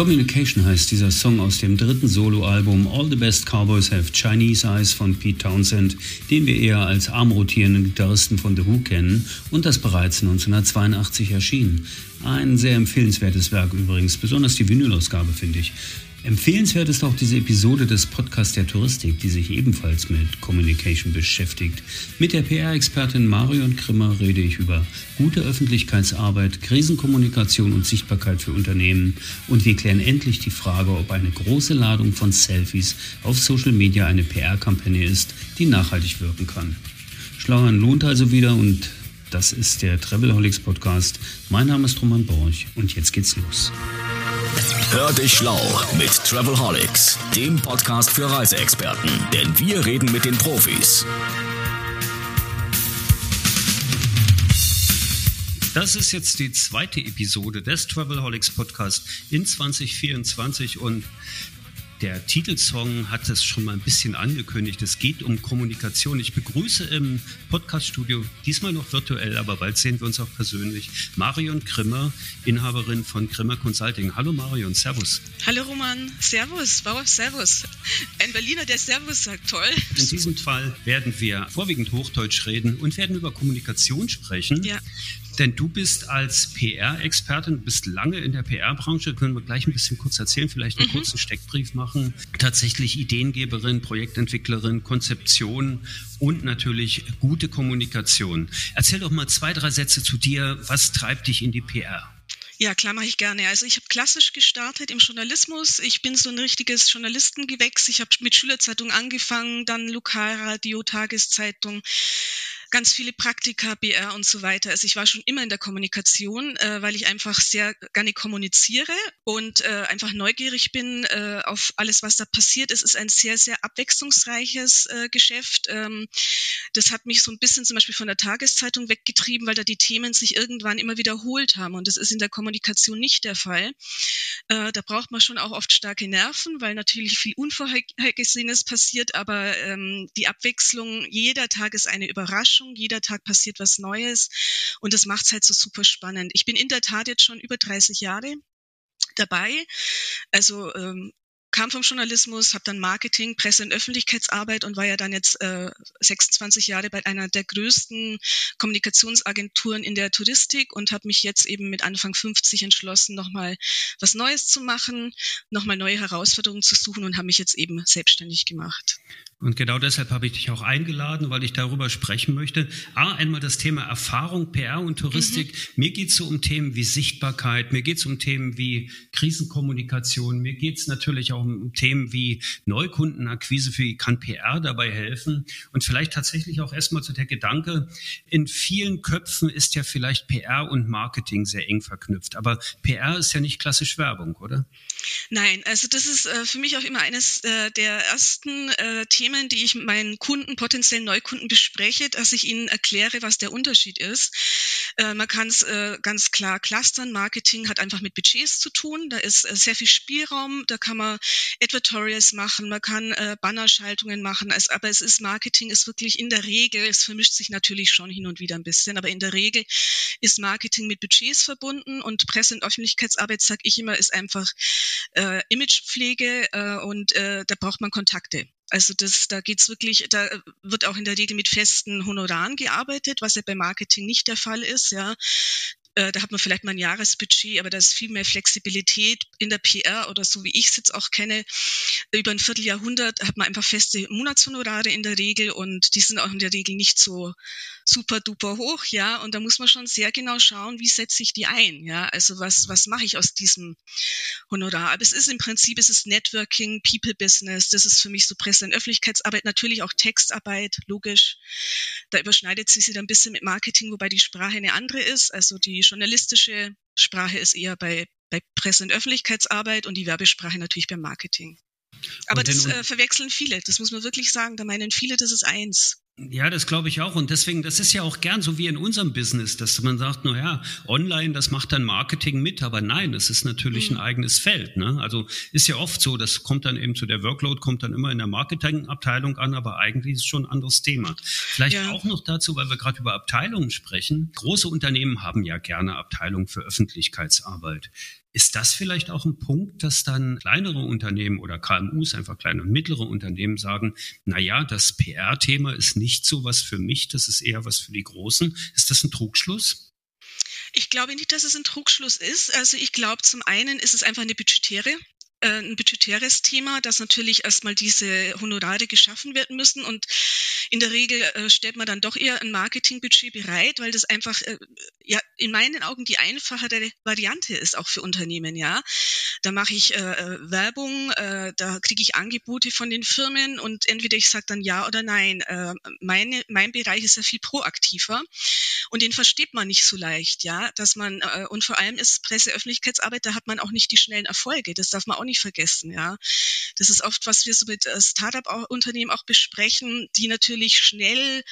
Communication heißt dieser Song aus dem dritten Soloalbum All the Best Cowboys Have Chinese Eyes von Pete Townsend, den wir eher als armrotierenden Gitarristen von The Who kennen und das bereits 1982 erschien. Ein sehr empfehlenswertes Werk übrigens, besonders die Vinylausgabe finde ich. Empfehlenswert ist auch diese Episode des Podcasts der Touristik, die sich ebenfalls mit Communication beschäftigt. Mit der PR-Expertin Marion Krimmer rede ich über gute Öffentlichkeitsarbeit, Krisenkommunikation und Sichtbarkeit für Unternehmen und wir klären endlich die Frage, ob eine große Ladung von Selfies auf Social Media eine PR-Kampagne ist, die nachhaltig wirken kann. Schlauern lohnt also wieder und das ist der Travelholics Podcast. Mein Name ist Roman Borch und jetzt geht's los. Hör dich schlau mit Travelholics, dem Podcast für Reiseexperten, denn wir reden mit den Profis. Das ist jetzt die zweite Episode des Travelholics Podcast in 2024 und der Titelsong hat es schon mal ein bisschen angekündigt. Es geht um Kommunikation. Ich begrüße im Podcaststudio, diesmal noch virtuell, aber bald sehen wir uns auch persönlich, Marion Grimmer, Inhaberin von Grimmer Consulting. Hallo Marion, Servus. Hallo Roman, Servus, wow, Servus. Ein Berliner, der Servus sagt, toll. In diesem Fall werden wir vorwiegend Hochdeutsch reden und werden über Kommunikation sprechen. Ja. Denn du bist als PR-Expertin, bist lange in der PR-Branche, können wir gleich ein bisschen kurz erzählen, vielleicht einen mhm. kurzen Steckbrief machen. Tatsächlich Ideengeberin, Projektentwicklerin, Konzeption und natürlich gute Kommunikation. Erzähl doch mal zwei, drei Sätze zu dir. Was treibt dich in die PR? Ja, klar mache ich gerne. Also ich habe klassisch gestartet im Journalismus. Ich bin so ein richtiges Journalistengewächs. Ich habe mit Schülerzeitung angefangen, dann Lokalradio, Tageszeitung, ganz viele Praktika, BR und so weiter. Also ich war schon immer in der Kommunikation, äh, weil ich einfach sehr gerne kommuniziere und äh, einfach neugierig bin äh, auf alles, was da passiert. Es ist ein sehr, sehr abwechslungsreiches äh, Geschäft. Ähm, das hat mich so ein bisschen zum Beispiel von der Tageszeitung weggetrieben, weil da die Themen sich irgendwann immer wiederholt haben. Und das ist in der Kommunikation nicht der Fall. Äh, da braucht man schon auch oft starke Nerven, weil natürlich viel Unvorhergesehenes passiert, aber ähm, die Abwechslung, jeder Tag ist eine Überraschung. Jeder Tag passiert was Neues und das macht es halt so super spannend. Ich bin in der Tat jetzt schon über 30 Jahre dabei. Also ähm, kam vom Journalismus, habe dann Marketing, Presse- und Öffentlichkeitsarbeit und war ja dann jetzt äh, 26 Jahre bei einer der größten Kommunikationsagenturen in der Touristik und habe mich jetzt eben mit Anfang 50 entschlossen, nochmal was Neues zu machen, nochmal neue Herausforderungen zu suchen und habe mich jetzt eben selbstständig gemacht. Und genau deshalb habe ich dich auch eingeladen, weil ich darüber sprechen möchte. A, einmal das Thema Erfahrung, PR und Touristik. Mhm. Mir geht es so um Themen wie Sichtbarkeit, mir geht es um Themen wie Krisenkommunikation, mir geht es natürlich auch um Themen wie Neukundenakquise, wie kann PR dabei helfen? Und vielleicht tatsächlich auch erstmal zu der Gedanke, in vielen Köpfen ist ja vielleicht PR und Marketing sehr eng verknüpft. Aber PR ist ja nicht klassisch Werbung, oder? Nein, also das ist äh, für mich auch immer eines äh, der ersten äh, Themen, die ich meinen Kunden, potenziellen Neukunden bespreche, dass ich ihnen erkläre, was der Unterschied ist. Äh, man kann es äh, ganz klar clustern. Marketing hat einfach mit Budgets zu tun. Da ist äh, sehr viel Spielraum. Da kann man Advertorials machen, man kann äh, Bannerschaltungen machen. Also, aber es ist Marketing ist wirklich in der Regel, es vermischt sich natürlich schon hin und wieder ein bisschen, aber in der Regel ist Marketing mit Budgets verbunden und Presse- und Öffentlichkeitsarbeit, sage ich immer, ist einfach äh, Imagepflege äh, und da braucht man Kontakte. Also das, da geht's wirklich, da wird auch in der Regel mit festen Honoraren gearbeitet, was ja bei Marketing nicht der Fall ist. Ja, äh, da hat man vielleicht mal ein Jahresbudget, aber da ist viel mehr Flexibilität in der PR oder so wie ich es jetzt auch kenne. Über ein Vierteljahrhundert hat man einfach feste Monatshonorare in der Regel und die sind auch in der Regel nicht so super duper hoch, ja. Und da muss man schon sehr genau schauen, wie setze ich die ein, ja. Also was, was mache ich aus diesem Honorar? Aber es ist im Prinzip, es ist Networking, People Business, das ist für mich so Presse- und Öffentlichkeitsarbeit, natürlich auch Textarbeit, logisch. Da überschneidet sie sich dann ein bisschen mit Marketing, wobei die Sprache eine andere ist. Also die journalistische Sprache ist eher bei, bei Presse- und Öffentlichkeitsarbeit und die Werbesprache natürlich beim Marketing. Aber das äh, verwechseln viele, das muss man wirklich sagen. Da meinen viele, das ist eins. Ja, das glaube ich auch. Und deswegen, das ist ja auch gern so wie in unserem Business, dass man sagt, na ja, online, das macht dann Marketing mit, aber nein, das ist natürlich mhm. ein eigenes Feld. Ne? Also ist ja oft so, das kommt dann eben zu der Workload, kommt dann immer in der Marketingabteilung an, aber eigentlich ist es schon ein anderes Thema. Vielleicht ja. auch noch dazu, weil wir gerade über Abteilungen sprechen. Große Unternehmen haben ja gerne Abteilungen für Öffentlichkeitsarbeit. Ist das vielleicht auch ein Punkt, dass dann kleinere Unternehmen oder KMUs, einfach kleine und mittlere Unternehmen sagen, na ja, das PR-Thema ist nicht so was für mich, das ist eher was für die Großen. Ist das ein Trugschluss? Ich glaube nicht, dass es ein Trugschluss ist. Also ich glaube, zum einen ist es einfach eine budgetäre ein budgetäres Thema, dass natürlich erstmal diese Honorare geschaffen werden müssen und in der Regel äh, stellt man dann doch eher ein Marketingbudget bereit, weil das einfach äh, ja in meinen Augen die einfachere Variante ist auch für Unternehmen, ja. Da mache ich äh, Werbung, äh, da kriege ich Angebote von den Firmen und entweder ich sage dann ja oder nein. Äh, meine, mein Bereich ist ja viel proaktiver und den versteht man nicht so leicht, ja, dass man äh, und vor allem ist Presseöffentlichkeitsarbeit, da hat man auch nicht die schnellen Erfolge. Das darf man auch nicht vergessen, ja. Das ist oft, was wir so mit äh, Startup-Unternehmen auch besprechen, die natürlich schnell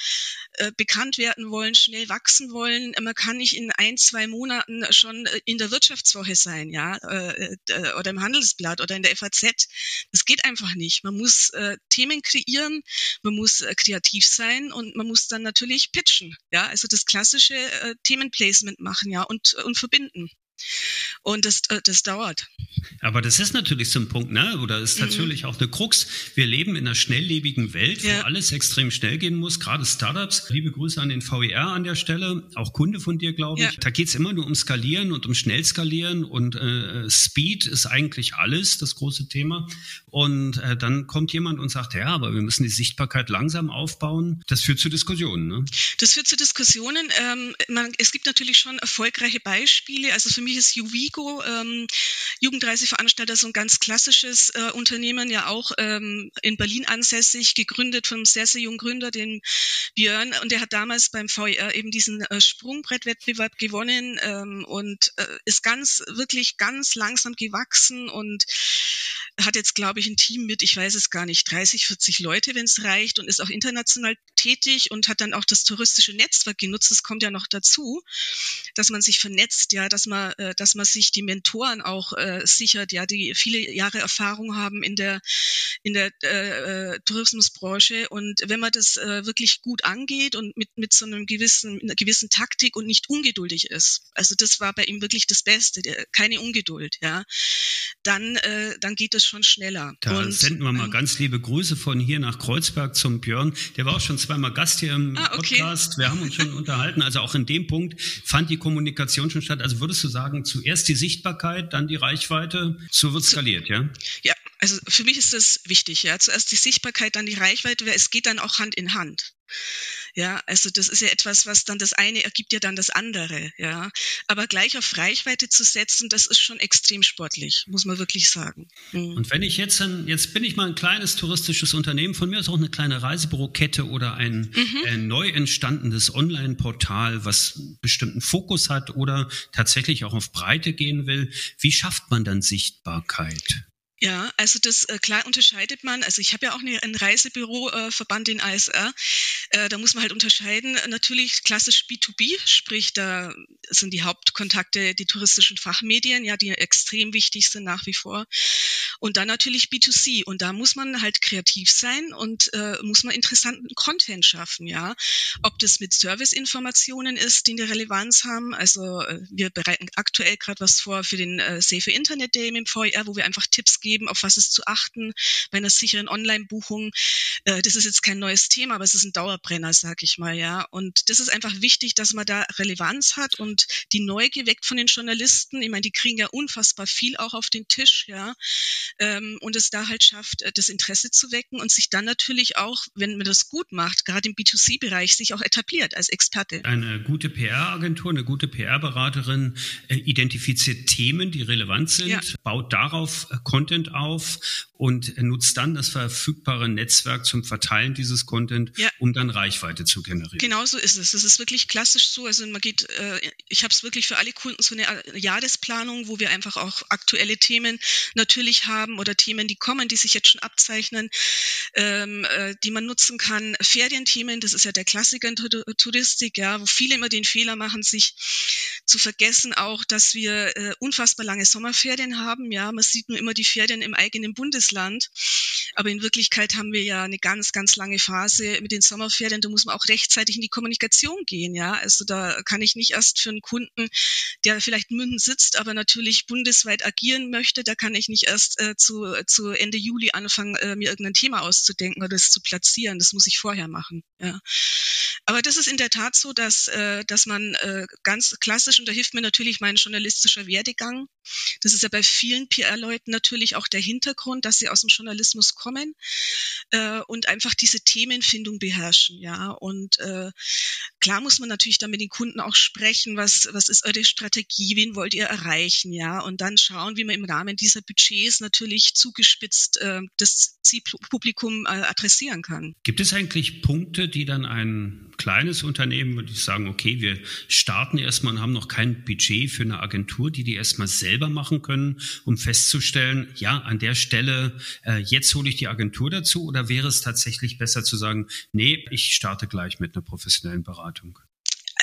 äh, bekannt werden wollen, schnell wachsen wollen. Man kann nicht in ein, zwei Monaten schon äh, in der Wirtschaftswoche sein, ja, äh, äh, oder im Handelsblatt oder in der FAZ. Das geht einfach nicht. Man muss äh, Themen kreieren, man muss kreativ sein und man muss dann natürlich pitchen, ja, also das klassische Themenplacement machen, ja, und, und verbinden. Und das, äh, das dauert. Aber das ist natürlich so ein Punkt, ne? Oder ist mhm. natürlich mhm. auch eine Krux. Wir leben in einer schnelllebigen Welt, ja. wo alles extrem schnell gehen muss, gerade Startups. Liebe Grüße an den VER an der Stelle, auch Kunde von dir, glaube ich. Ja. Da geht es immer nur um Skalieren und um Schnellskalieren und äh, Speed ist eigentlich alles, das große Thema. Und äh, dann kommt jemand und sagt, ja, aber wir müssen die Sichtbarkeit langsam aufbauen. Das führt zu Diskussionen, ne? Das führt zu Diskussionen. Ähm, man, es gibt natürlich schon erfolgreiche Beispiele. Also für mich ist Juvigo, ähm, Jugendreiseveranstalter, so ein ganz klassisches äh, Unternehmen, ja auch ähm, in Berlin ansässig, gegründet vom sehr, sehr jungen Gründer, den Björn. Und der hat damals beim VER eben diesen äh, Sprungbrettwettbewerb gewonnen ähm, und äh, ist ganz, wirklich ganz langsam gewachsen und hat jetzt, glaube ich, ein Team mit, ich weiß es gar nicht, 30, 40 Leute, wenn es reicht und ist auch international tätig und hat dann auch das touristische Netzwerk genutzt. Das kommt ja noch dazu, dass man sich vernetzt, ja, dass man, äh, dass man sich die Mentoren auch äh, sichert, ja, die viele Jahre Erfahrung haben in der in der äh, äh Tourismusbranche. Und wenn man das äh, wirklich gut angeht und mit mit so einem gewissen einer gewissen Taktik und nicht ungeduldig ist, also das war bei ihm wirklich das Beste, der, keine Ungeduld, ja, dann äh, dann geht das schon schneller. Da und, senden wir mal ähm, ganz liebe Grüße von hier nach Kreuzberg zum Björn. Der war auch schon zweimal Gast hier im ah, okay. Podcast. Wir haben uns schon unterhalten. Also auch in dem Punkt fand die Kommunikation schon statt. Also würdest du sagen, zuerst die Sichtbarkeit, dann die Reichweite, so wird skaliert, ja? Ja, also für mich ist das wichtig, ja. Zuerst die Sichtbarkeit, dann die Reichweite, weil es geht dann auch Hand in Hand. Ja, also das ist ja etwas, was dann das eine ergibt ja dann das andere, ja. Aber gleich auf Reichweite zu setzen, das ist schon extrem sportlich, muss man wirklich sagen. Mhm. Und wenn ich jetzt dann, jetzt bin ich mal ein kleines touristisches Unternehmen, von mir aus auch eine kleine Reisebürokette oder ein, mhm. ein neu entstandenes Online-Portal, was einen bestimmten Fokus hat oder tatsächlich auch auf Breite gehen will. Wie schafft man dann Sichtbarkeit? Ja, also das äh, klar unterscheidet man. Also ich habe ja auch eine, ein Reisebüroverband, äh, den ASR. Äh, da muss man halt unterscheiden. Natürlich klassisch B2B, sprich da sind die Hauptkontakte die touristischen Fachmedien, ja, die extrem wichtig sind nach wie vor. Und dann natürlich B2C. Und da muss man halt kreativ sein und äh, muss man interessanten Content schaffen, ja. Ob das mit Serviceinformationen ist, die eine Relevanz haben. Also äh, wir bereiten aktuell gerade was vor für den äh, Safe Internet Day im VR, wo wir einfach Tipps geben auf was ist zu achten bei einer sicheren Online-Buchung. Äh, das ist jetzt kein neues Thema, aber es ist ein Dauerbrenner, sag ich mal, ja. Und das ist einfach wichtig, dass man da Relevanz hat und die Neugier weckt von den Journalisten. Ich meine, die kriegen ja unfassbar viel auch auf den Tisch, ja. Ähm, und es da halt schafft, äh, das Interesse zu wecken und sich dann natürlich auch, wenn man das gut macht, gerade im B2C-Bereich, sich auch etabliert als Experte. Eine gute PR-Agentur, eine gute PR-Beraterin äh, identifiziert Themen, die relevant sind, ja. baut darauf Content Content auf und nutzt dann das verfügbare Netzwerk zum Verteilen dieses Content, ja. um dann Reichweite zu generieren. Genau so ist es. Das ist wirklich klassisch so. Also man geht, äh, ich habe es wirklich für alle Kunden so eine Jahresplanung, wo wir einfach auch aktuelle Themen natürlich haben oder Themen, die kommen, die sich jetzt schon abzeichnen, ähm, äh, die man nutzen kann. Ferienthemen, das ist ja der Klassiker in Touristik, ja, wo viele immer den Fehler machen, sich zu vergessen auch, dass wir äh, unfassbar lange Sommerferien haben. Ja, man sieht nur immer die Ferien im eigenen Bundesland. Aber in Wirklichkeit haben wir ja eine ganz, ganz lange Phase mit den Sommerferien. Da muss man auch rechtzeitig in die Kommunikation gehen. Ja, also da kann ich nicht erst für einen Kunden, der vielleicht in München sitzt, aber natürlich bundesweit agieren möchte, da kann ich nicht erst äh, zu, zu Ende Juli anfangen, äh, mir irgendein Thema auszudenken oder es zu platzieren. Das muss ich vorher machen. Ja. Aber das ist in der Tat so, dass, äh, dass man äh, ganz klassisch, und da hilft mir natürlich mein journalistischer Werdegang. Das ist ja bei vielen PR-Leuten natürlich auch der Hintergrund, dass sie aus dem Journalismus kommen äh, und einfach diese Themenfindung beherrschen. Ja, und äh, klar muss man natürlich dann mit den Kunden auch sprechen, was, was ist eure Strategie, wen wollt ihr erreichen, ja, und dann schauen, wie man im Rahmen dieser Budgets natürlich zugespitzt äh, das Zielpublikum äh, adressieren kann. Gibt es eigentlich Punkte, die dann ein kleines Unternehmen, würde ich sagen, okay, wir starten erstmal und haben noch kein Budget für eine Agentur, die die erstmal selber machen können, um festzustellen, ja, an der Stelle, äh, jetzt hole ich die Agentur dazu oder wäre es tatsächlich besser zu sagen, nee, ich starte gleich mit einer professionellen Beratung?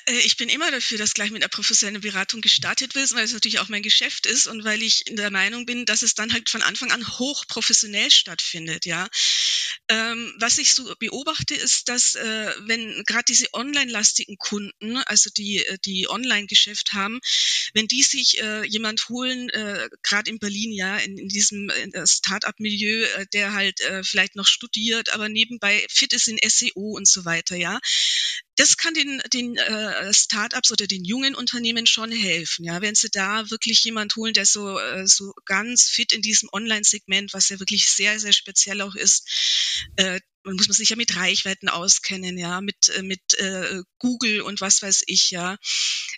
Äh, ich bin immer dafür, dass gleich mit einer professionellen Beratung gestartet wird, weil es natürlich auch mein Geschäft ist und weil ich in der Meinung bin, dass es dann halt von Anfang an hochprofessionell stattfindet, ja. Ähm, was ich so beobachte, ist, dass äh, wenn gerade diese online-lastigen Kunden, also die, äh, die Online-Geschäft haben, wenn die sich äh, jemand holen, äh, gerade in Berlin, ja, in, in diesem Start-up-Milieu, äh, der halt vielleicht noch studiert, aber nebenbei fit ist in SEO und so weiter, ja, das kann den, den äh, Startups oder den jungen Unternehmen schon helfen, ja, wenn sie da wirklich jemand holen, der so, äh, so ganz fit in diesem Online-Segment, was ja wirklich sehr, sehr speziell auch ist, äh, man muss man sich ja mit Reichweiten auskennen, ja, mit, äh, mit äh, Google und was weiß ich, ja.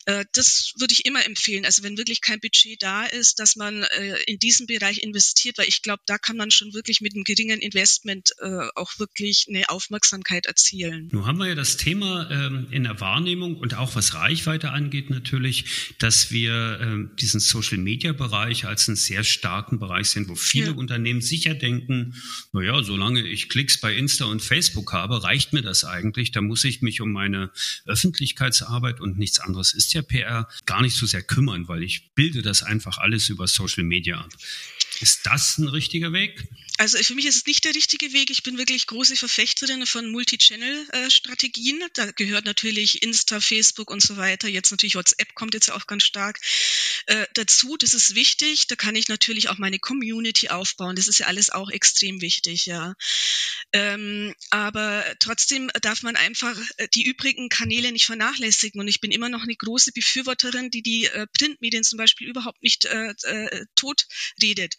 Äh, das würde ich immer empfehlen. Also wenn wirklich kein Budget da ist, dass man äh, in diesem Bereich investiert, weil ich glaube, da kann man schon wirklich mit einem geringen Investment äh, auch wirklich eine Aufmerksamkeit erzielen. Nun haben wir ja das Thema ähm, in der Wahrnehmung und auch was Reichweite angeht natürlich, dass wir ähm, diesen Social-Media-Bereich als einen sehr starken Bereich sehen, wo viele ja. Unternehmen sicher denken, naja, solange ich Klicks bei Insta und Facebook habe, reicht mir das eigentlich. Da muss ich mich um meine Öffentlichkeitsarbeit und nichts anderes ist ja PR gar nicht so sehr kümmern, weil ich bilde das einfach alles über Social Media ab. Ist das ein richtiger Weg? Also für mich ist es nicht der richtige Weg. Ich bin wirklich große Verfechterin von Multi-Channel-Strategien. Da gehört natürlich Insta, Facebook und so weiter. Jetzt natürlich WhatsApp kommt jetzt auch ganz stark äh, dazu. Das ist wichtig. Da kann ich natürlich auch meine Community aufbauen. Das ist ja alles auch extrem wichtig, ja. Ähm, aber trotzdem darf man einfach äh, die übrigen Kanäle nicht vernachlässigen. Und ich bin immer noch eine große Befürworterin, die die äh, Printmedien zum Beispiel überhaupt nicht äh, äh, tot redet.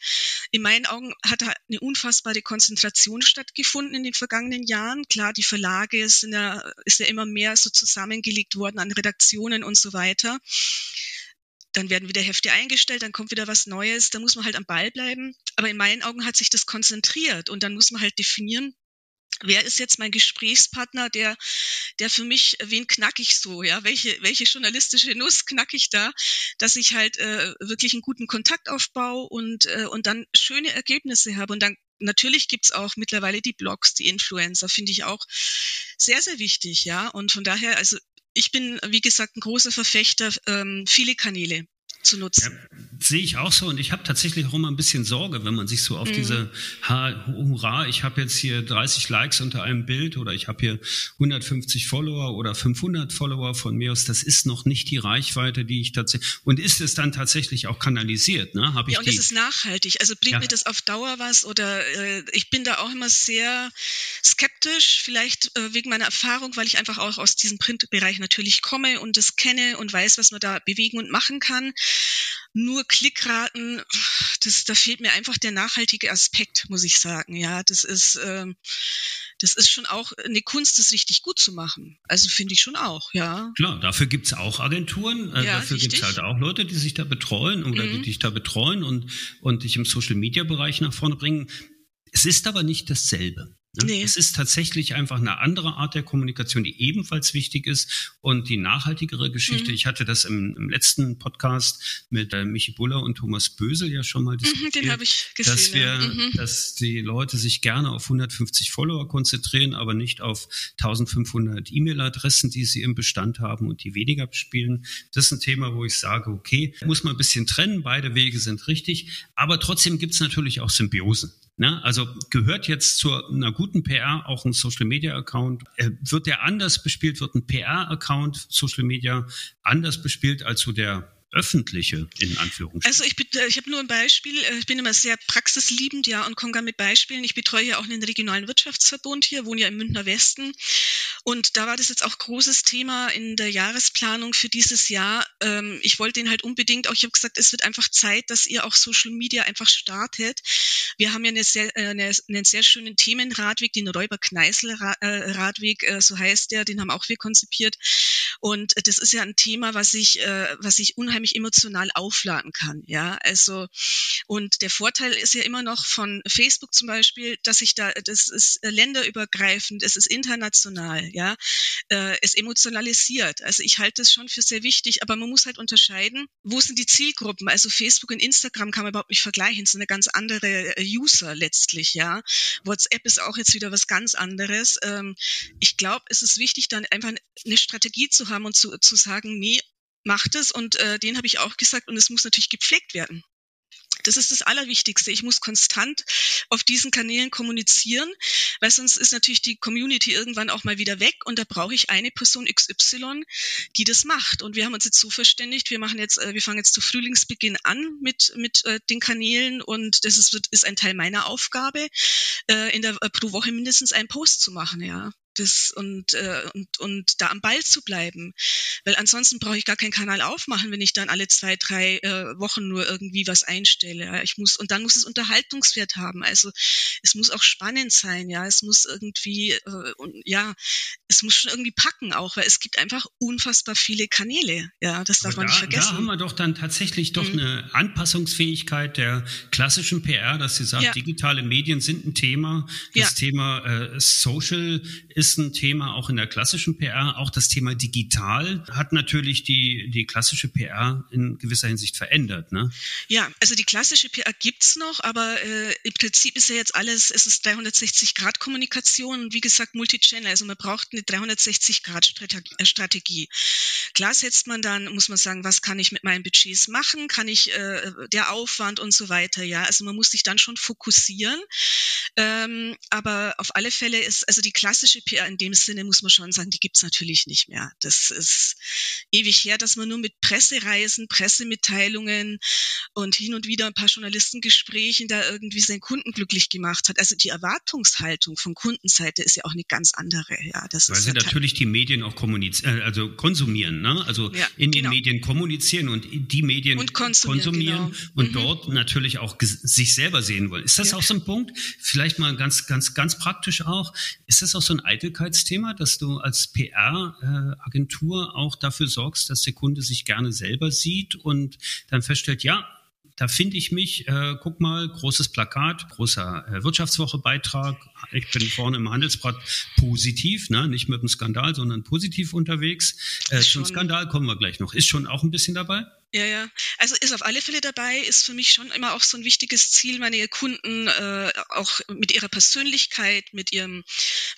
In meinen Augen hat eine unfassbare Konzentration stattgefunden in den vergangenen Jahren. Klar, die Verlage sind ja, ist ja immer mehr so zusammengelegt worden an Redaktionen und so weiter. Dann werden wieder Hefte eingestellt, dann kommt wieder was Neues, da muss man halt am Ball bleiben. Aber in meinen Augen hat sich das konzentriert und dann muss man halt definieren, wer ist jetzt mein Gesprächspartner, der, der für mich, wen knack ich so, ja, welche, welche journalistische Nuss knack ich da, dass ich halt äh, wirklich einen guten Kontakt aufbaue und, äh, und dann schöne Ergebnisse habe. Und dann natürlich gibt's auch mittlerweile die Blogs, die Influencer, finde ich auch sehr, sehr wichtig, ja. Und von daher, also ich bin, wie gesagt, ein großer Verfechter, ähm, viele Kanäle zu nutzen. Ja, sehe ich auch so und ich habe tatsächlich auch immer ein bisschen Sorge, wenn man sich so auf mhm. diese ha, Hurra, ich habe jetzt hier 30 Likes unter einem Bild oder ich habe hier 150 Follower oder 500 Follower von mir aus, das ist noch nicht die Reichweite, die ich tatsächlich und ist es dann tatsächlich auch kanalisiert, ne? Hab ich ja, und die, es ist nachhaltig, also bringt ja. mir das auf Dauer was oder äh, ich bin da auch immer sehr skeptisch, vielleicht äh, wegen meiner Erfahrung, weil ich einfach auch aus diesem Printbereich natürlich komme und das kenne und weiß, was man da bewegen und machen kann. Nur Klickraten, das, da fehlt mir einfach der nachhaltige Aspekt, muss ich sagen. Ja, das ist, ähm, das ist schon auch eine Kunst, das richtig gut zu machen. Also finde ich schon auch, ja. Klar, dafür gibt es auch Agenturen, äh, ja, dafür gibt es halt auch Leute, die sich da betreuen oder mhm. die dich da betreuen und, und dich im Social-Media-Bereich nach vorne bringen. Es ist aber nicht dasselbe. Ne? Nee. Es ist tatsächlich einfach eine andere Art der Kommunikation, die ebenfalls wichtig ist und die nachhaltigere Geschichte. Mhm. Ich hatte das im, im, letzten Podcast mit äh, Michi Buller und Thomas Bösel ja schon mal mhm, diskutiert, Den habe ich gesehen, dass wir, ja. mhm. dass die Leute sich gerne auf 150 Follower konzentrieren, aber nicht auf 1500 E-Mail-Adressen, die sie im Bestand haben und die weniger bespielen. Das ist ein Thema, wo ich sage, okay, muss man ein bisschen trennen, beide Wege sind richtig, aber trotzdem gibt es natürlich auch Symbiosen. Na, also gehört jetzt zu einer guten PR auch ein Social Media Account? Äh, wird der anders bespielt? Wird ein PR Account Social Media anders bespielt als so der öffentliche in Anführungszeichen? Also ich, äh, ich habe nur ein Beispiel. Äh, ich bin immer sehr praxisliebend, ja, und komme gar mit Beispielen. Ich betreue ja auch einen regionalen Wirtschaftsverbund hier, wohne ja im Münchner Westen. Und da war das jetzt auch großes Thema in der Jahresplanung für dieses Jahr. Ähm, ich wollte den halt unbedingt auch, ich habe gesagt, es wird einfach Zeit, dass ihr auch Social Media einfach startet. Wir haben ja eine sehr, äh, eine, einen sehr schönen Themenradweg, den Räuber-Kneißl-Radweg, so heißt der, den haben auch wir konzipiert. Und das ist ja ein Thema, was ich, was ich unheimlich unheimlich emotional aufladen kann. Ja, also und der Vorteil ist ja immer noch von Facebook zum Beispiel, dass ich da, das ist länderübergreifend, es ist international, ja, äh, es emotionalisiert. Also ich halte es schon für sehr wichtig, aber man muss halt unterscheiden, wo sind die Zielgruppen? Also Facebook und Instagram kann man überhaupt nicht vergleichen, es sind eine ganz andere äh, User letztlich, ja. WhatsApp ist auch jetzt wieder was ganz anderes. Ähm, ich glaube, es ist wichtig, dann einfach eine Strategie zu haben und zu, zu sagen, nee, macht es und äh, den habe ich auch gesagt und es muss natürlich gepflegt werden. Das ist das Allerwichtigste. Ich muss konstant auf diesen Kanälen kommunizieren, weil sonst ist natürlich die Community irgendwann auch mal wieder weg und da brauche ich eine Person XY, die das macht. Und wir haben uns jetzt so verständigt, wir machen jetzt, äh, wir fangen jetzt zu Frühlingsbeginn an mit, mit äh, den Kanälen und das ist, ist ein Teil meiner Aufgabe, äh, in der pro Woche mindestens einen Post zu machen, ja das und, äh, und, und da am Ball zu bleiben. Weil ansonsten brauche ich gar keinen Kanal aufmachen, wenn ich dann alle zwei, drei äh, Wochen nur irgendwie was einstelle. Ja. Ich muss, und dann muss es Unterhaltungswert haben. Also es muss auch spannend sein, ja. Es muss irgendwie, äh, und, ja, es muss schon irgendwie packen auch, weil es gibt einfach unfassbar viele Kanäle. Ja, das darf Aber man da, nicht vergessen. Da haben wir doch dann tatsächlich doch mhm. eine Anpassungsfähigkeit der klassischen PR, dass sie sagt, ja. digitale Medien sind ein Thema. Das ja. Thema äh, Social ist ein Thema auch in der klassischen PR. Auch das Thema digital hat natürlich die, die klassische PR in gewisser Hinsicht verändert. Ne? Ja, also die klassische PR gibt's noch, aber äh, im Prinzip ist ja jetzt alles, es ist 360-Grad-Kommunikation und wie gesagt Multichannel. Also man braucht eine 360-Grad-Strategie. Klar setzt man dann, muss man sagen, was kann ich mit meinen Budgets machen? Kann ich äh, der Aufwand und so weiter? Ja, also man muss sich dann schon fokussieren. Ähm, aber auf alle Fälle ist also die klassische PR in dem Sinne muss man schon sagen, die gibt's natürlich nicht mehr. Das ist ewig her, dass man nur mit Pressereisen, Pressemitteilungen und hin und wieder ein paar Journalistengesprächen da irgendwie seinen Kunden glücklich gemacht hat. Also die Erwartungshaltung von Kundenseite ist ja auch eine ganz andere. Ja, das Weil ist sie natürlich die Medien auch kommunizieren, äh, also konsumieren, ne? Also ja, in den genau. Medien kommunizieren und die Medien und konsumieren, konsumieren genau. und mhm. dort natürlich auch sich selber sehen wollen. Ist das ja. auch so ein Punkt? Vielleicht mal ganz, ganz, ganz praktisch auch. Ist das auch so ein Eitelkeitsthema, dass du als PR-Agentur auch dafür sorgst, dass der Kunde sich gerne selber sieht und dann feststellt, ja, da finde ich mich, äh, guck mal, großes Plakat, großer äh, Wirtschaftswoche-Beitrag. Ich bin vorne im Handelsblatt positiv, ne? nicht mit einem Skandal, sondern positiv unterwegs. Äh, zum Skandal kommen wir gleich noch. Ist schon auch ein bisschen dabei? Ja, ja. Also ist auf alle Fälle dabei, ist für mich schon immer auch so ein wichtiges Ziel, meine Kunden äh, auch mit ihrer Persönlichkeit, mit ihrem,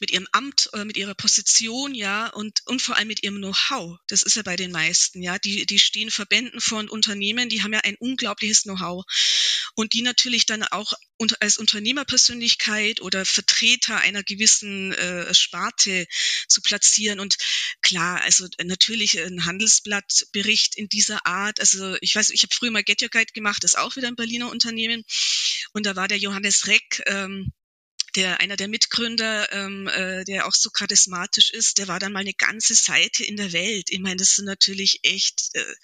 mit ihrem Amt, äh, mit ihrer Position, ja, und, und vor allem mit ihrem Know-how. Das ist ja bei den meisten, ja. Die, die stehen Verbänden von Unternehmen, die haben ja ein unglaubliches Know-how. Und die natürlich dann auch als Unternehmerpersönlichkeit oder Vertreter einer gewissen äh, Sparte zu platzieren. Und klar, also natürlich ein Handelsblattbericht in dieser Art. Also ich weiß, ich habe früher mal Get Your Guide gemacht, das ist auch wieder ein Berliner Unternehmen. Und da war der Johannes Reck, ähm, der einer der Mitgründer, ähm, äh, der auch so charismatisch ist, der war dann mal eine ganze Seite in der Welt. Ich meine, das sind natürlich echt äh,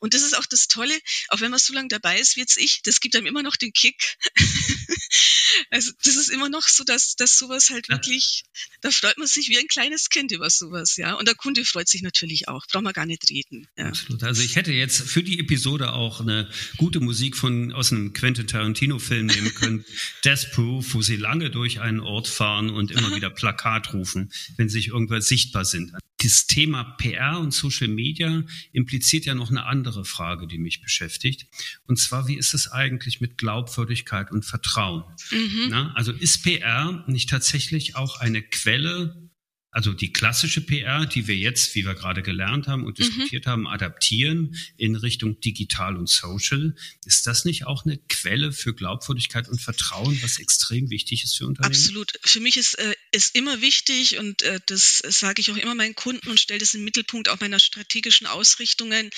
und das ist auch das Tolle, auch wenn man so lange dabei ist wie jetzt ich, das gibt einem immer noch den Kick. also das ist immer noch so, dass, dass sowas halt wirklich, da freut man sich wie ein kleines Kind über sowas, ja. Und der Kunde freut sich natürlich auch, braucht man gar nicht reden. Ja. Absolut. Also ich hätte jetzt für die Episode auch eine gute Musik von aus einem Quentin Tarantino-Film nehmen können. Death Proof, wo sie lange durch einen Ort fahren und immer wieder Plakat rufen, wenn sich irgendwas sichtbar sind. Das Thema PR und Social Media impliziert ja noch eine andere Frage, die mich beschäftigt. Und zwar, wie ist es eigentlich mit Glaubwürdigkeit und Vertrauen? Mhm. Na, also ist PR nicht tatsächlich auch eine Quelle also die klassische PR, die wir jetzt, wie wir gerade gelernt haben und mhm. diskutiert mhm. haben, adaptieren in Richtung digital und social. Ist das nicht auch eine Quelle für Glaubwürdigkeit und Vertrauen, was extrem wichtig ist für Unternehmen? Absolut. Für mich ist, äh, ist immer wichtig und äh, das sage ich auch immer meinen Kunden und stelle das im Mittelpunkt auch meiner strategischen Ausrichtungen.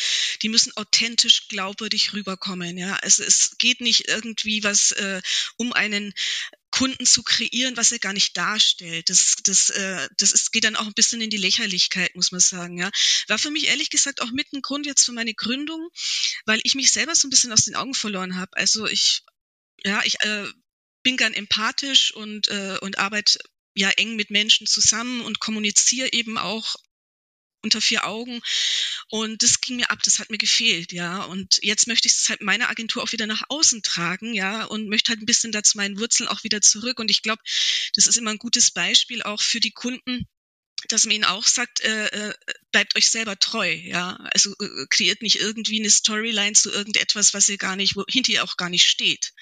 Die müssen authentisch glaubwürdig rüberkommen. Ja, also es geht nicht irgendwie was äh, um einen Kunden zu kreieren, was er gar nicht darstellt. Das, das, äh, das ist, geht dann auch ein bisschen in die Lächerlichkeit, muss man sagen. Ja. War für mich ehrlich gesagt auch mit ein Grund jetzt für meine Gründung, weil ich mich selber so ein bisschen aus den Augen verloren habe. Also ich, ja, ich äh, bin gern empathisch und, äh, und arbeite ja eng mit Menschen zusammen und kommuniziere eben auch unter vier Augen. Und das ging mir ab, das hat mir gefehlt, ja. Und jetzt möchte ich es halt meiner Agentur auch wieder nach außen tragen, ja, und möchte halt ein bisschen dazu meinen Wurzeln auch wieder zurück. Und ich glaube, das ist immer ein gutes Beispiel auch für die Kunden, dass man ihnen auch sagt, äh, äh, bleibt euch selber treu, ja. Also äh, kreiert nicht irgendwie eine Storyline zu irgendetwas, was ihr gar nicht, wo hinter ihr auch gar nicht steht.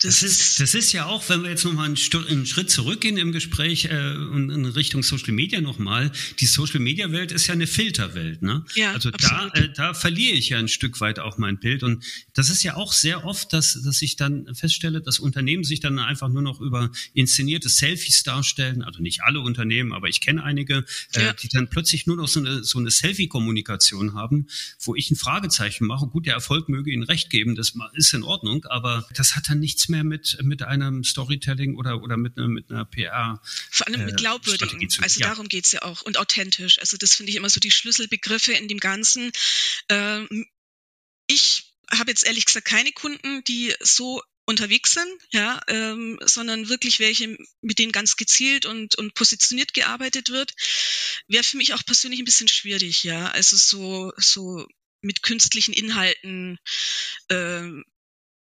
Das, das ist, das ist ja auch, wenn wir jetzt nochmal einen, einen Schritt zurückgehen im Gespräch äh, und in Richtung Social Media nochmal, die Social Media Welt ist ja eine Filterwelt, ne? Ja, also absolut. da, äh, da verliere ich ja ein Stück weit auch mein Bild. Und das ist ja auch sehr oft, dass, dass ich dann feststelle, dass Unternehmen sich dann einfach nur noch über inszenierte Selfies darstellen. Also nicht alle Unternehmen, aber ich kenne einige, äh, ja. die dann plötzlich nur noch so eine, so eine Selfie-Kommunikation haben, wo ich ein Fragezeichen mache. Gut, der Erfolg möge Ihnen recht geben, das ist in Ordnung, aber das hat dann nichts mehr mit, mit einem Storytelling oder, oder mit, einer, mit einer PR. Vor allem mit äh, glaubwürdigen. Also ja. darum geht's ja auch. Und authentisch. Also das finde ich immer so die Schlüsselbegriffe in dem Ganzen. Ähm, ich habe jetzt ehrlich gesagt keine Kunden, die so unterwegs sind, ja, ähm, sondern wirklich welche, mit denen ganz gezielt und, und positioniert gearbeitet wird, wäre für mich auch persönlich ein bisschen schwierig, ja. Also so, so mit künstlichen Inhalten ähm,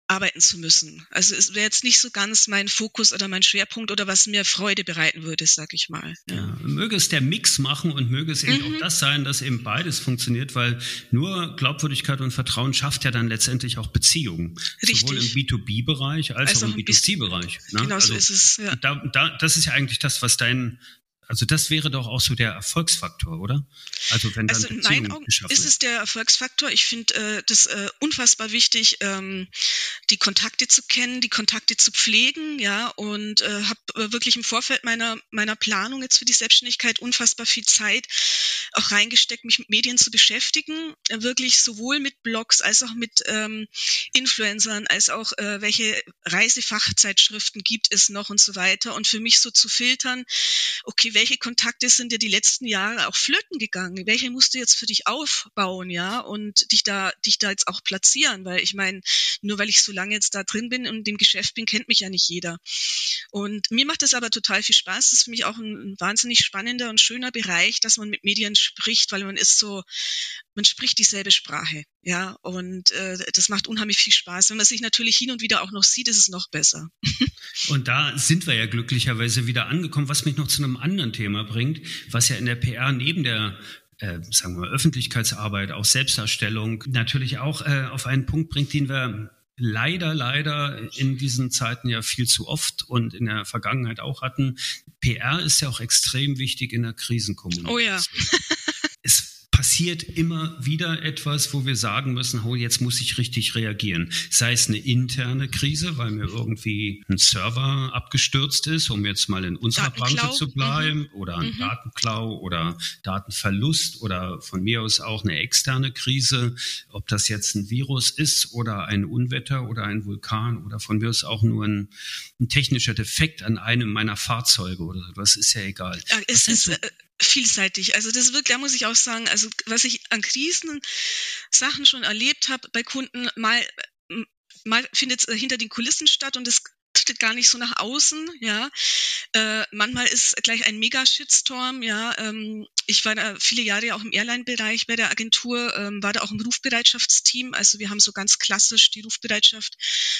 arbeiten zu müssen. Also es wäre jetzt nicht so ganz mein Fokus oder mein Schwerpunkt oder was mir Freude bereiten würde, sag ich mal. Ja. ja möge es der Mix machen und möge es eben mhm. auch das sein, dass eben beides funktioniert, weil nur Glaubwürdigkeit und Vertrauen schafft ja dann letztendlich auch Beziehungen. Richtig. Sowohl im B2B-Bereich als, als, auch im B2C-Bereich. Ne? Genau also so ist es. Ja. Da, da, das ist ja eigentlich das, was dein also das wäre doch auch so der Erfolgsfaktor, oder? Also wenn dann also in meinen Augen ist es der Erfolgsfaktor. Ich finde äh, das äh, unfassbar wichtig, ähm, die Kontakte zu kennen, die Kontakte zu pflegen, ja, und äh, habe äh, wirklich im Vorfeld meiner meiner Planung jetzt für die Selbstständigkeit unfassbar viel Zeit auch reingesteckt, mich mit Medien zu beschäftigen, äh, wirklich sowohl mit Blogs als auch mit ähm, Influencern, als auch äh, welche Reisefachzeitschriften gibt es noch und so weiter und für mich so zu filtern, okay, welche Kontakte sind dir die letzten Jahre auch flöten gegangen? Welche musst du jetzt für dich aufbauen, ja, und dich da, dich da jetzt auch platzieren? Weil ich meine, nur weil ich so lange jetzt da drin bin und im Geschäft bin, kennt mich ja nicht jeder. Und mir macht das aber total viel Spaß. Das ist für mich auch ein, ein wahnsinnig spannender und schöner Bereich, dass man mit Medien spricht, weil man ist so, man spricht dieselbe Sprache, ja, und äh, das macht unheimlich viel Spaß. Wenn man sich natürlich hin und wieder auch noch sieht, ist es noch besser. Und da sind wir ja glücklicherweise wieder angekommen, was mich noch zu einem anderen Thema bringt, was ja in der PR neben der äh, sagen wir mal, Öffentlichkeitsarbeit, auch Selbstdarstellung natürlich auch äh, auf einen Punkt bringt, den wir leider, leider in diesen Zeiten ja viel zu oft und in der Vergangenheit auch hatten. PR ist ja auch extrem wichtig in der Krisenkommunikation. Oh ja. es passiert immer wieder etwas, wo wir sagen müssen, oh, jetzt muss ich richtig reagieren. Sei es eine interne Krise, weil mir irgendwie ein Server abgestürzt ist, um jetzt mal in unserer Branche zu bleiben, mhm. oder ein mhm. Datenklau oder Datenverlust oder von mir aus auch eine externe Krise, ob das jetzt ein Virus ist oder ein Unwetter oder ein Vulkan oder von mir aus auch nur ein, ein technischer Defekt an einem meiner Fahrzeuge oder so. Das ist ja egal. Ja, es ist, so? Vielseitig. Also das wirklich, da muss ich auch sagen, also was ich an Krisen Sachen schon erlebt habe bei Kunden, mal, mal findet es hinter den Kulissen statt und es tritt gar nicht so nach außen, ja. Äh, manchmal ist gleich ein Mega-Shitstorm, ja. Ähm, ich war da viele Jahre auch im Airline-Bereich bei der Agentur, ähm, war da auch im Rufbereitschaftsteam. Also wir haben so ganz klassisch die Rufbereitschaft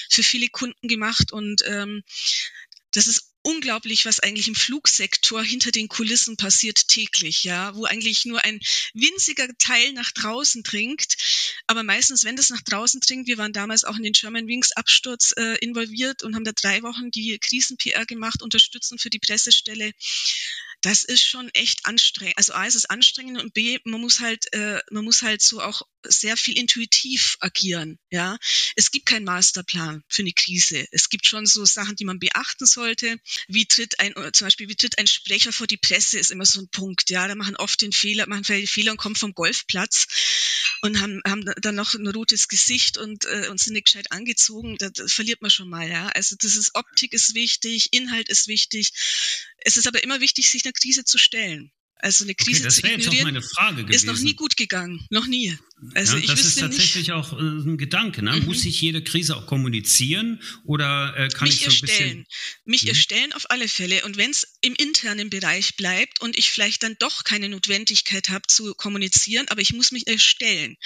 für viele Kunden gemacht und ähm, das ist unglaublich, was eigentlich im Flugsektor hinter den Kulissen passiert täglich, ja, wo eigentlich nur ein winziger Teil nach draußen dringt. Aber meistens, wenn das nach draußen dringt, wir waren damals auch in den German Wings Absturz äh, involviert und haben da drei Wochen die Krisen-PR gemacht, unterstützend für die Pressestelle das ist schon echt anstrengend. Also A ist es anstrengend und B, man muss halt, äh, man muss halt so auch sehr viel intuitiv agieren. Ja, es gibt keinen Masterplan für eine Krise. Es gibt schon so Sachen, die man beachten sollte. Wie tritt ein, zum Beispiel, wie tritt ein Sprecher vor die Presse, ist immer so ein Punkt. Ja, da machen oft den Fehler, machen vielleicht Fehler und kommen vom Golfplatz und haben, haben dann noch ein rotes Gesicht und, äh, und sind nicht gescheit angezogen. Da verliert man schon mal. Ja, also das ist Optik ist wichtig, Inhalt ist wichtig. Es ist aber immer wichtig, sich einer Krise zu stellen. Also eine Krise okay, das zu ignorieren, jetzt auch meine Frage gewesen. ist noch nie gut gegangen, noch nie. Also ja, ich das ist tatsächlich nicht, auch äh, ein Gedanke. Ne? Mhm. Muss ich jede Krise auch kommunizieren oder äh, kann mich ich so ein erstellen. bisschen... Mich mhm. erstellen auf alle Fälle. Und wenn es im internen Bereich bleibt und ich vielleicht dann doch keine Notwendigkeit habe zu kommunizieren, aber ich muss mich erstellen.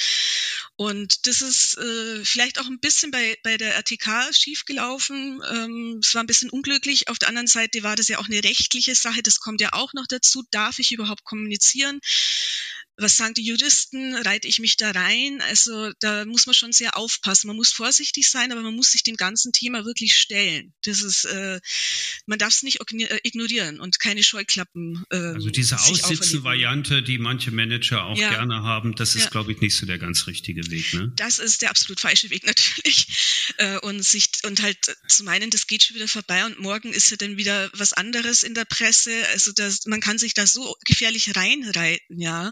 Und das ist äh, vielleicht auch ein bisschen bei, bei der RTK schiefgelaufen. Ähm, es war ein bisschen unglücklich. Auf der anderen Seite war das ja auch eine rechtliche Sache. Das kommt ja auch noch dazu. Darf ich überhaupt kommunizieren? Was sagen die Juristen, reite ich mich da rein? Also da muss man schon sehr aufpassen. Man muss vorsichtig sein, aber man muss sich dem ganzen Thema wirklich stellen. Das ist, äh, man darf es nicht äh, ignorieren und keine Scheuklappen. Äh, also diese Aussitzen-Variante, die manche Manager auch ja. gerne haben, das ist, ja. glaube ich, nicht so der ganz richtige Weg. Ne? Das ist der absolut falsche Weg natürlich. Äh, und sich und halt zu meinen, das geht schon wieder vorbei und morgen ist ja dann wieder was anderes in der Presse. Also das, man kann sich da so gefährlich reinreiten, ja.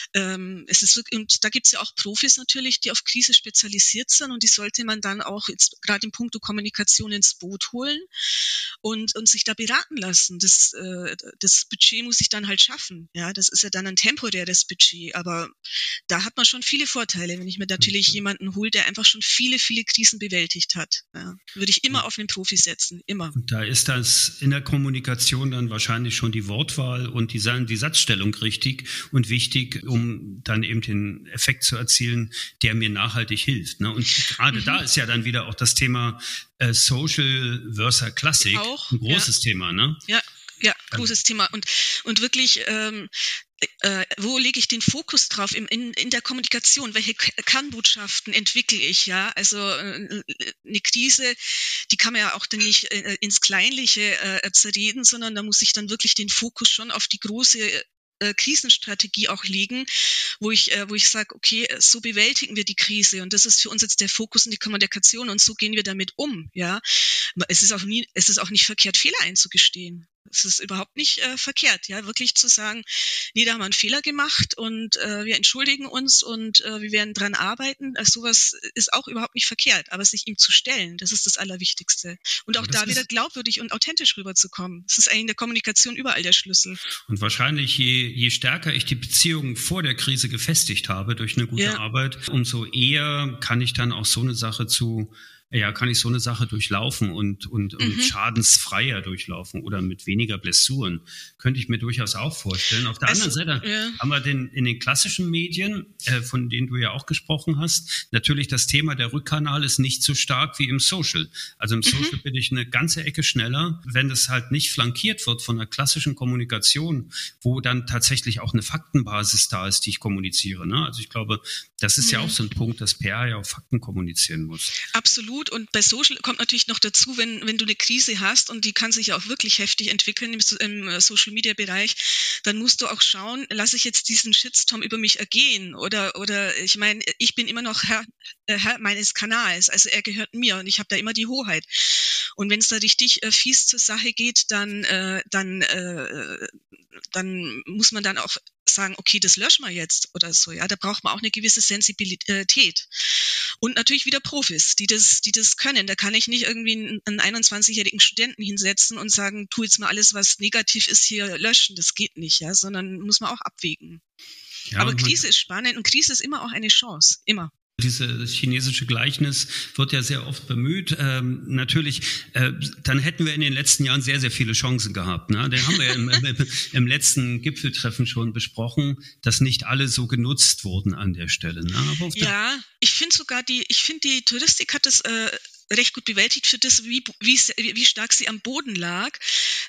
Ähm, es ist und da gibt es ja auch Profis natürlich, die auf Krise spezialisiert sind und die sollte man dann auch jetzt gerade im Punkto Kommunikation ins Boot holen und, und sich da beraten lassen. Das, äh, das Budget muss ich dann halt schaffen. Ja, das ist ja dann ein temporäres Budget, aber da hat man schon viele Vorteile, wenn ich mir natürlich okay. jemanden hole, der einfach schon viele, viele Krisen bewältigt hat. Ja, würde ich immer auf einen Profi setzen, immer. Und da ist das in der Kommunikation dann wahrscheinlich schon die Wortwahl und die, die Satzstellung richtig und wichtig wichtig, um dann eben den Effekt zu erzielen, der mir nachhaltig hilft. Ne? Und gerade mhm. da ist ja dann wieder auch das Thema äh, Social versus Classic auch, ein großes ja. Thema. Ne? Ja, ja, großes Thema. Und, und wirklich, ähm, äh, wo lege ich den Fokus drauf in, in, in der Kommunikation? Welche Kernbotschaften entwickle ich? Ja, also äh, eine Krise, die kann man ja auch dann nicht äh, ins Kleinliche äh, zerreden, sondern da muss ich dann wirklich den Fokus schon auf die große äh, Krisenstrategie auch liegen, wo ich, äh, wo ich sage, okay, so bewältigen wir die Krise und das ist für uns jetzt der Fokus in die Kommunikation und so gehen wir damit um. Ja, es ist auch nie, es ist auch nicht verkehrt, Fehler einzugestehen. Es ist überhaupt nicht äh, verkehrt, ja, wirklich zu sagen, nee, da haben wir einen Fehler gemacht und äh, wir entschuldigen uns und äh, wir werden dran arbeiten. Also sowas ist auch überhaupt nicht verkehrt, aber sich ihm zu stellen, das ist das Allerwichtigste. Und auch da wieder glaubwürdig und authentisch rüberzukommen. Das ist eigentlich in der Kommunikation überall der Schlüssel. Und wahrscheinlich, je, je stärker ich die Beziehungen vor der Krise gefestigt habe durch eine gute ja. Arbeit, umso eher kann ich dann auch so eine Sache zu ja, kann ich so eine Sache durchlaufen und, und, mhm. und schadensfreier durchlaufen oder mit weniger Blessuren. Könnte ich mir durchaus auch vorstellen. Auf der also, anderen Seite ja. haben wir den, in den klassischen Medien, äh, von denen du ja auch gesprochen hast, natürlich das Thema der Rückkanal ist nicht so stark wie im Social. Also im mhm. Social bin ich eine ganze Ecke schneller, wenn das halt nicht flankiert wird von einer klassischen Kommunikation, wo dann tatsächlich auch eine Faktenbasis da ist, die ich kommuniziere. Ne? Also ich glaube, das ist mhm. ja auch so ein Punkt, dass PR ja auf Fakten kommunizieren muss. Absolut gut. Und bei Social kommt natürlich noch dazu, wenn, wenn du eine Krise hast und die kann sich ja auch wirklich heftig entwickeln im, im äh, Social Media Bereich, dann musst du auch schauen, lasse ich jetzt diesen Shitstorm über mich ergehen oder, oder ich meine, ich bin immer noch Herr, äh, Herr meines Kanals, also er gehört mir und ich habe da immer die Hoheit. Und wenn es da richtig äh, fies zur Sache geht, dann, äh, dann, äh, dann muss man dann auch sagen, okay, das löschen wir jetzt oder so. Ja, da braucht man auch eine gewisse Sensibilität. Und natürlich wieder Profis, die das, die das können. Da kann ich nicht irgendwie einen 21-jährigen Studenten hinsetzen und sagen, tu jetzt mal alles, was negativ ist, hier löschen. Das geht nicht, ja, sondern muss man auch abwägen. Ja, Aber Krise ist spannend und Krise ist immer auch eine Chance. Immer. Dieses chinesische Gleichnis wird ja sehr oft bemüht. Ähm, natürlich, äh, dann hätten wir in den letzten Jahren sehr, sehr viele Chancen gehabt. Ne? Den haben wir ja im, im, letzten Gipfeltreffen schon besprochen, dass nicht alle so genutzt wurden an der Stelle. Ne? ja, ich finde sogar die, ich finde die Touristik hat es äh, recht gut bewältigt für das, wie, wie, wie stark sie am Boden lag.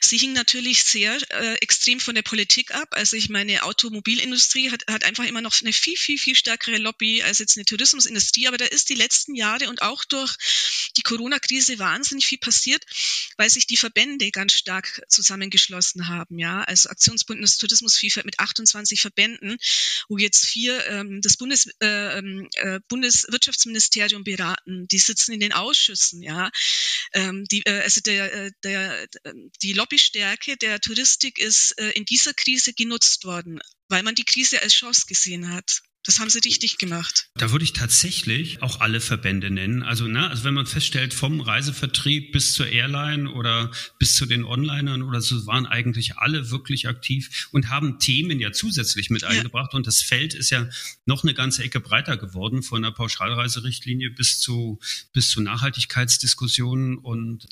Sie hing natürlich sehr äh, extrem von der Politik ab. Also ich meine, Automobilindustrie hat, hat einfach immer noch eine viel, viel, viel stärkere Lobby als jetzt eine Tourismusindustrie. Aber da ist die letzten Jahre und auch durch die Corona-Krise wahnsinnig viel passiert, weil sich die Verbände ganz stark zusammengeschlossen haben. Ja, also Aktionsbündnis Tourismusvielfalt mit 28 Verbänden, wo jetzt vier ähm, das Bundes, äh, ähm, äh, Bundeswirtschaftsministerium beraten. Die sitzen in den Ausschüssen. Ja, ähm, die, äh, also der, äh, der, die Lobbystärke der Touristik ist äh, in dieser Krise genutzt worden, weil man die Krise als Chance gesehen hat. Das haben sie richtig gemacht. Da würde ich tatsächlich auch alle Verbände nennen. Also, ne, also wenn man feststellt, vom Reisevertrieb bis zur Airline oder bis zu den Onlinern oder so, waren eigentlich alle wirklich aktiv und haben Themen ja zusätzlich mit eingebracht. Ja. Und das Feld ist ja noch eine ganze Ecke breiter geworden, von der Pauschalreiserichtlinie bis zu, bis zu Nachhaltigkeitsdiskussionen und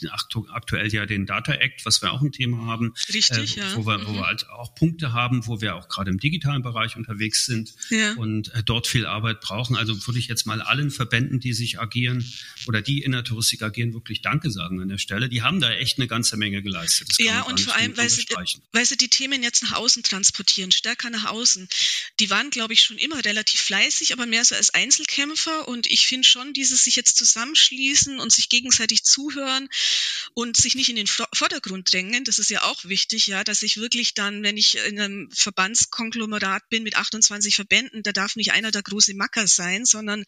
aktuell ja den Data Act, was wir auch ein Thema haben. Richtig, äh, wo, ja. wir, wo mhm. wir halt auch Punkte haben, wo wir auch gerade im digitalen Bereich unterwegs sind. Ja. Und und äh, dort viel Arbeit brauchen. Also würde ich jetzt mal allen Verbänden, die sich agieren oder die in der Touristik agieren, wirklich Danke sagen an der Stelle. Die haben da echt eine ganze Menge geleistet. ja, und vor allem, weil sie, weil sie die Themen jetzt nach außen transportieren, stärker nach außen. Die waren, glaube ich, schon immer relativ fleißig, aber mehr so als Einzelkämpfer. Und ich finde schon, dieses sich jetzt zusammenschließen und sich gegenseitig zuhören und sich nicht in den Vordergrund drängen, das ist ja auch wichtig, ja, dass ich wirklich dann, wenn ich in einem Verbandskonglomerat bin mit 28 Verbänden, da darf darf nicht einer der große Macker sein, sondern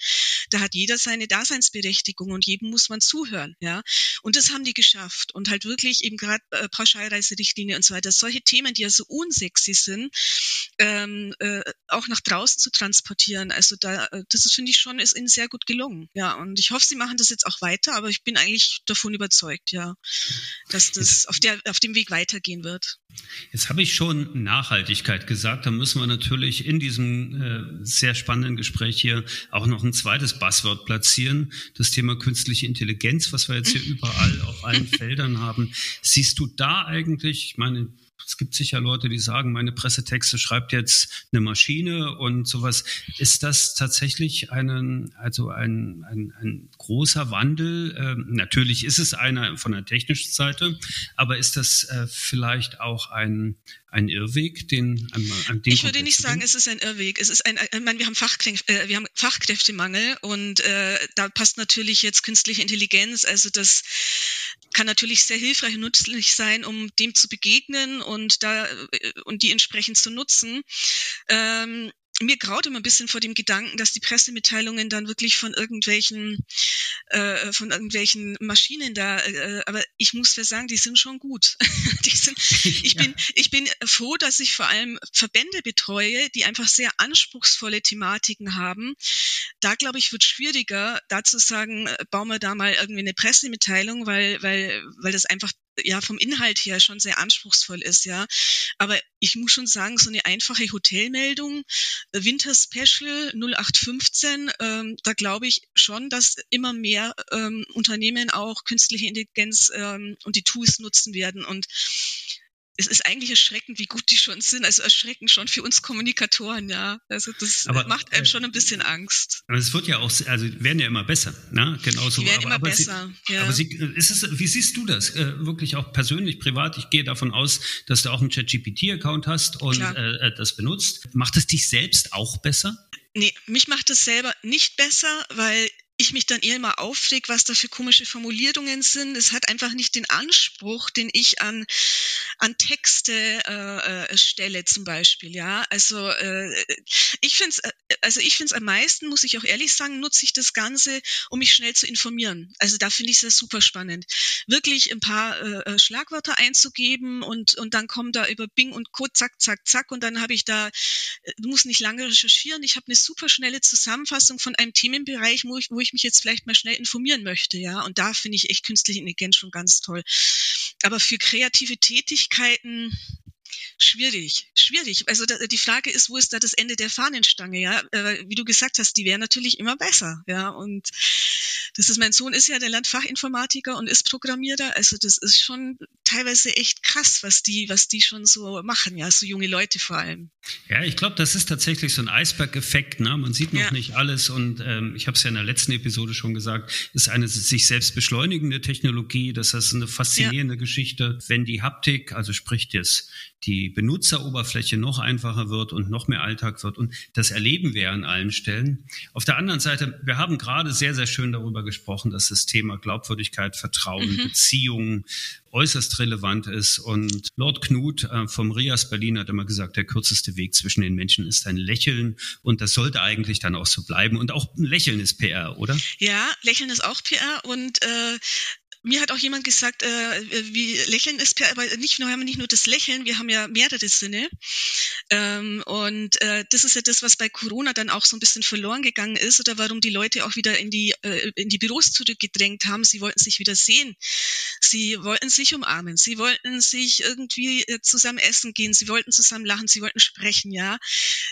da hat jeder seine Daseinsberechtigung und jedem muss man zuhören, ja. Und das haben die geschafft und halt wirklich eben gerade äh, Pauschalreiserichtlinie und so weiter, solche Themen, die ja so unsexy sind, ähm, äh, auch nach draußen zu transportieren. Also da, äh, das ist, finde ich schon, ist ihnen sehr gut gelungen, ja. Und ich hoffe, sie machen das jetzt auch weiter, aber ich bin eigentlich davon überzeugt, ja, dass das auf der, auf dem Weg weitergehen wird. Jetzt habe ich schon Nachhaltigkeit gesagt. Da müssen wir natürlich in diesem äh, sehr spannenden Gespräch hier auch noch ein zweites Buzzword platzieren. Das Thema künstliche Intelligenz, was wir jetzt hier überall auf allen Feldern haben. Siehst du da eigentlich, ich meine, es gibt sicher Leute, die sagen, meine Pressetexte schreibt jetzt eine Maschine und sowas. Ist das tatsächlich einen, also ein, ein, ein großer Wandel? Ähm, natürlich ist es einer von der technischen Seite, aber ist das äh, vielleicht auch ein, ein Irrweg, den an, an den Ich würde nicht sagen, es ist ein Irrweg. Es ist ein, ich meine, wir haben, äh, wir haben Fachkräftemangel und äh, da passt natürlich jetzt künstliche Intelligenz, also das kann natürlich sehr hilfreich und nützlich sein, um dem zu begegnen und da äh, und die entsprechend zu nutzen. Ähm, mir graut immer ein bisschen vor dem Gedanken, dass die Pressemitteilungen dann wirklich von irgendwelchen äh, von irgendwelchen Maschinen da, äh, aber ich muss ja sagen, die sind schon gut. die sind, ich ja. bin ich bin froh, dass ich vor allem Verbände betreue, die einfach sehr anspruchsvolle Thematiken haben. Da glaube ich wird schwieriger, da zu sagen, äh, bauen wir da mal irgendwie eine Pressemitteilung, weil weil weil das einfach ja vom Inhalt her schon sehr anspruchsvoll ist, ja. Aber ich muss schon sagen, so eine einfache Hotelmeldung, äh, Winter Special 0815, ähm, da glaube ich schon, dass immer mehr ähm, Unternehmen auch künstliche Intelligenz ähm, und die Tools nutzen werden und es ist eigentlich erschreckend, wie gut die schon sind. Also erschreckend schon für uns Kommunikatoren, ja. Also das aber, macht einem äh, schon ein bisschen Angst. Aber es wird ja auch, also werden ja immer besser, ne? Genauso. Die werden aber, immer aber besser. Sie, ja. Aber sie, ist es, wie siehst du das? Äh, wirklich auch persönlich, privat? Ich gehe davon aus, dass du auch einen ChatGPT-Account hast und äh, äh, das benutzt. Macht es dich selbst auch besser? Nee, mich macht es selber nicht besser, weil ich mich dann eher mal aufreg, was da für komische Formulierungen sind. Es hat einfach nicht den Anspruch, den ich an, an Texte äh, äh, stelle zum Beispiel. Ja, also äh, ich finde es, äh, also ich finde es am meisten, muss ich auch ehrlich sagen, nutze ich das Ganze, um mich schnell zu informieren. Also da finde ich es super spannend, wirklich ein paar äh, äh, Schlagwörter einzugeben und und dann kommen da über Bing und Co. zack zack zack und dann habe ich da, du musst nicht lange recherchieren. Ich habe eine super schnelle Zusammenfassung von einem Themenbereich, wo ich, wo ich mich jetzt vielleicht mal schnell informieren möchte, ja. Und da finde ich echt künstliche Intelligenz schon ganz toll. Aber für kreative Tätigkeiten, schwierig, schwierig. Also da, die Frage ist, wo ist da das Ende der Fahnenstange, ja? Äh, wie du gesagt hast, die wäre natürlich immer besser, ja. Und das ist, mein Sohn ist ja der Landfachinformatiker und ist Programmierer, also das ist schon teilweise echt krass, was die, was die schon so machen, ja, so junge Leute vor allem. Ja, ich glaube, das ist tatsächlich so ein Eisberg-Effekt. Ne? Man sieht noch ja. nicht alles und ähm, ich habe es ja in der letzten Episode schon gesagt, ist eine sich selbst beschleunigende Technologie. Das ist eine faszinierende ja. Geschichte. Wenn die Haptik, also sprich das, die Benutzeroberfläche noch einfacher wird und noch mehr Alltag wird und das erleben wir an allen Stellen. Auf der anderen Seite, wir haben gerade sehr, sehr schön darüber gesprochen, dass das Thema Glaubwürdigkeit, Vertrauen, mhm. Beziehungen äußerst relevant ist. Und Lord Knut äh, vom Rias Berlin hat immer gesagt, der kürzeste Weg zwischen den Menschen ist ein Lächeln. Und das sollte eigentlich dann auch so bleiben. Und auch ein Lächeln ist PR, oder? Ja, Lächeln ist auch PR. Und äh, mir hat auch jemand gesagt, äh, wie Lächeln ist, aber nicht nur haben wir nicht nur das Lächeln, wir haben ja mehrere Sinne. Ähm, und äh, das ist ja das, was bei Corona dann auch so ein bisschen verloren gegangen ist oder warum die Leute auch wieder in die äh, in die Büros zurückgedrängt haben. Sie wollten sich wieder sehen, sie wollten sich umarmen, sie wollten sich irgendwie äh, zusammen essen gehen, sie wollten zusammen lachen, sie wollten sprechen, ja.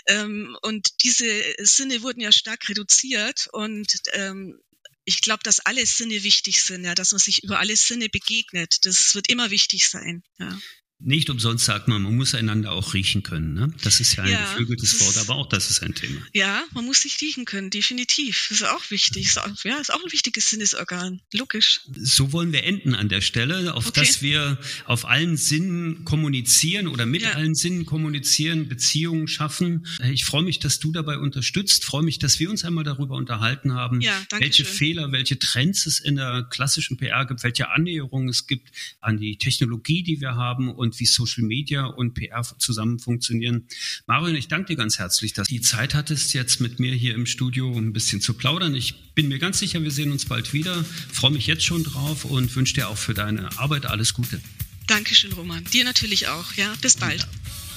Ähm, und diese Sinne wurden ja stark reduziert und ähm, ich glaube, dass alle Sinne wichtig sind, ja, dass man sich über alle Sinne begegnet. Das wird immer wichtig sein. Ja. Nicht umsonst sagt man, man muss einander auch riechen können. Ne? Das ist ja ein ja, geflügeltes Wort, aber auch das ist ein Thema. Ja, man muss sich riechen können, definitiv. Das ist auch wichtig. Ist auch, ja, ist auch ein wichtiges Sinnesorgan. Logisch. So wollen wir enden an der Stelle, auf okay. dass wir auf allen Sinnen kommunizieren oder mit ja. allen Sinnen kommunizieren, Beziehungen schaffen. Ich freue mich, dass du dabei unterstützt. Freue mich, dass wir uns einmal darüber unterhalten haben, ja, welche schön. Fehler, welche Trends es in der klassischen PR gibt, welche Annäherungen es gibt an die Technologie, die wir haben und und wie Social Media und PR zusammen funktionieren. Marion, ich danke dir ganz herzlich, dass du die Zeit hattest, jetzt mit mir hier im Studio ein bisschen zu plaudern. Ich bin mir ganz sicher, wir sehen uns bald wieder. Freue mich jetzt schon drauf und wünsche dir auch für deine Arbeit alles Gute. Dankeschön, Roman. Dir natürlich auch. Ja, bis bald.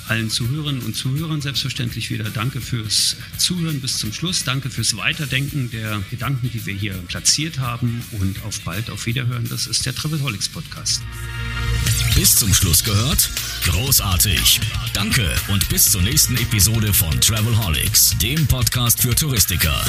Allen Zuhörerinnen und Zuhörern selbstverständlich wieder danke fürs Zuhören bis zum Schluss. Danke fürs Weiterdenken der Gedanken, die wir hier platziert haben und auf bald, auf Wiederhören. Das ist der Travelholics Podcast. Bis zum Schluss gehört? Großartig. Danke und bis zur nächsten Episode von Travelholics, dem Podcast für Touristiker.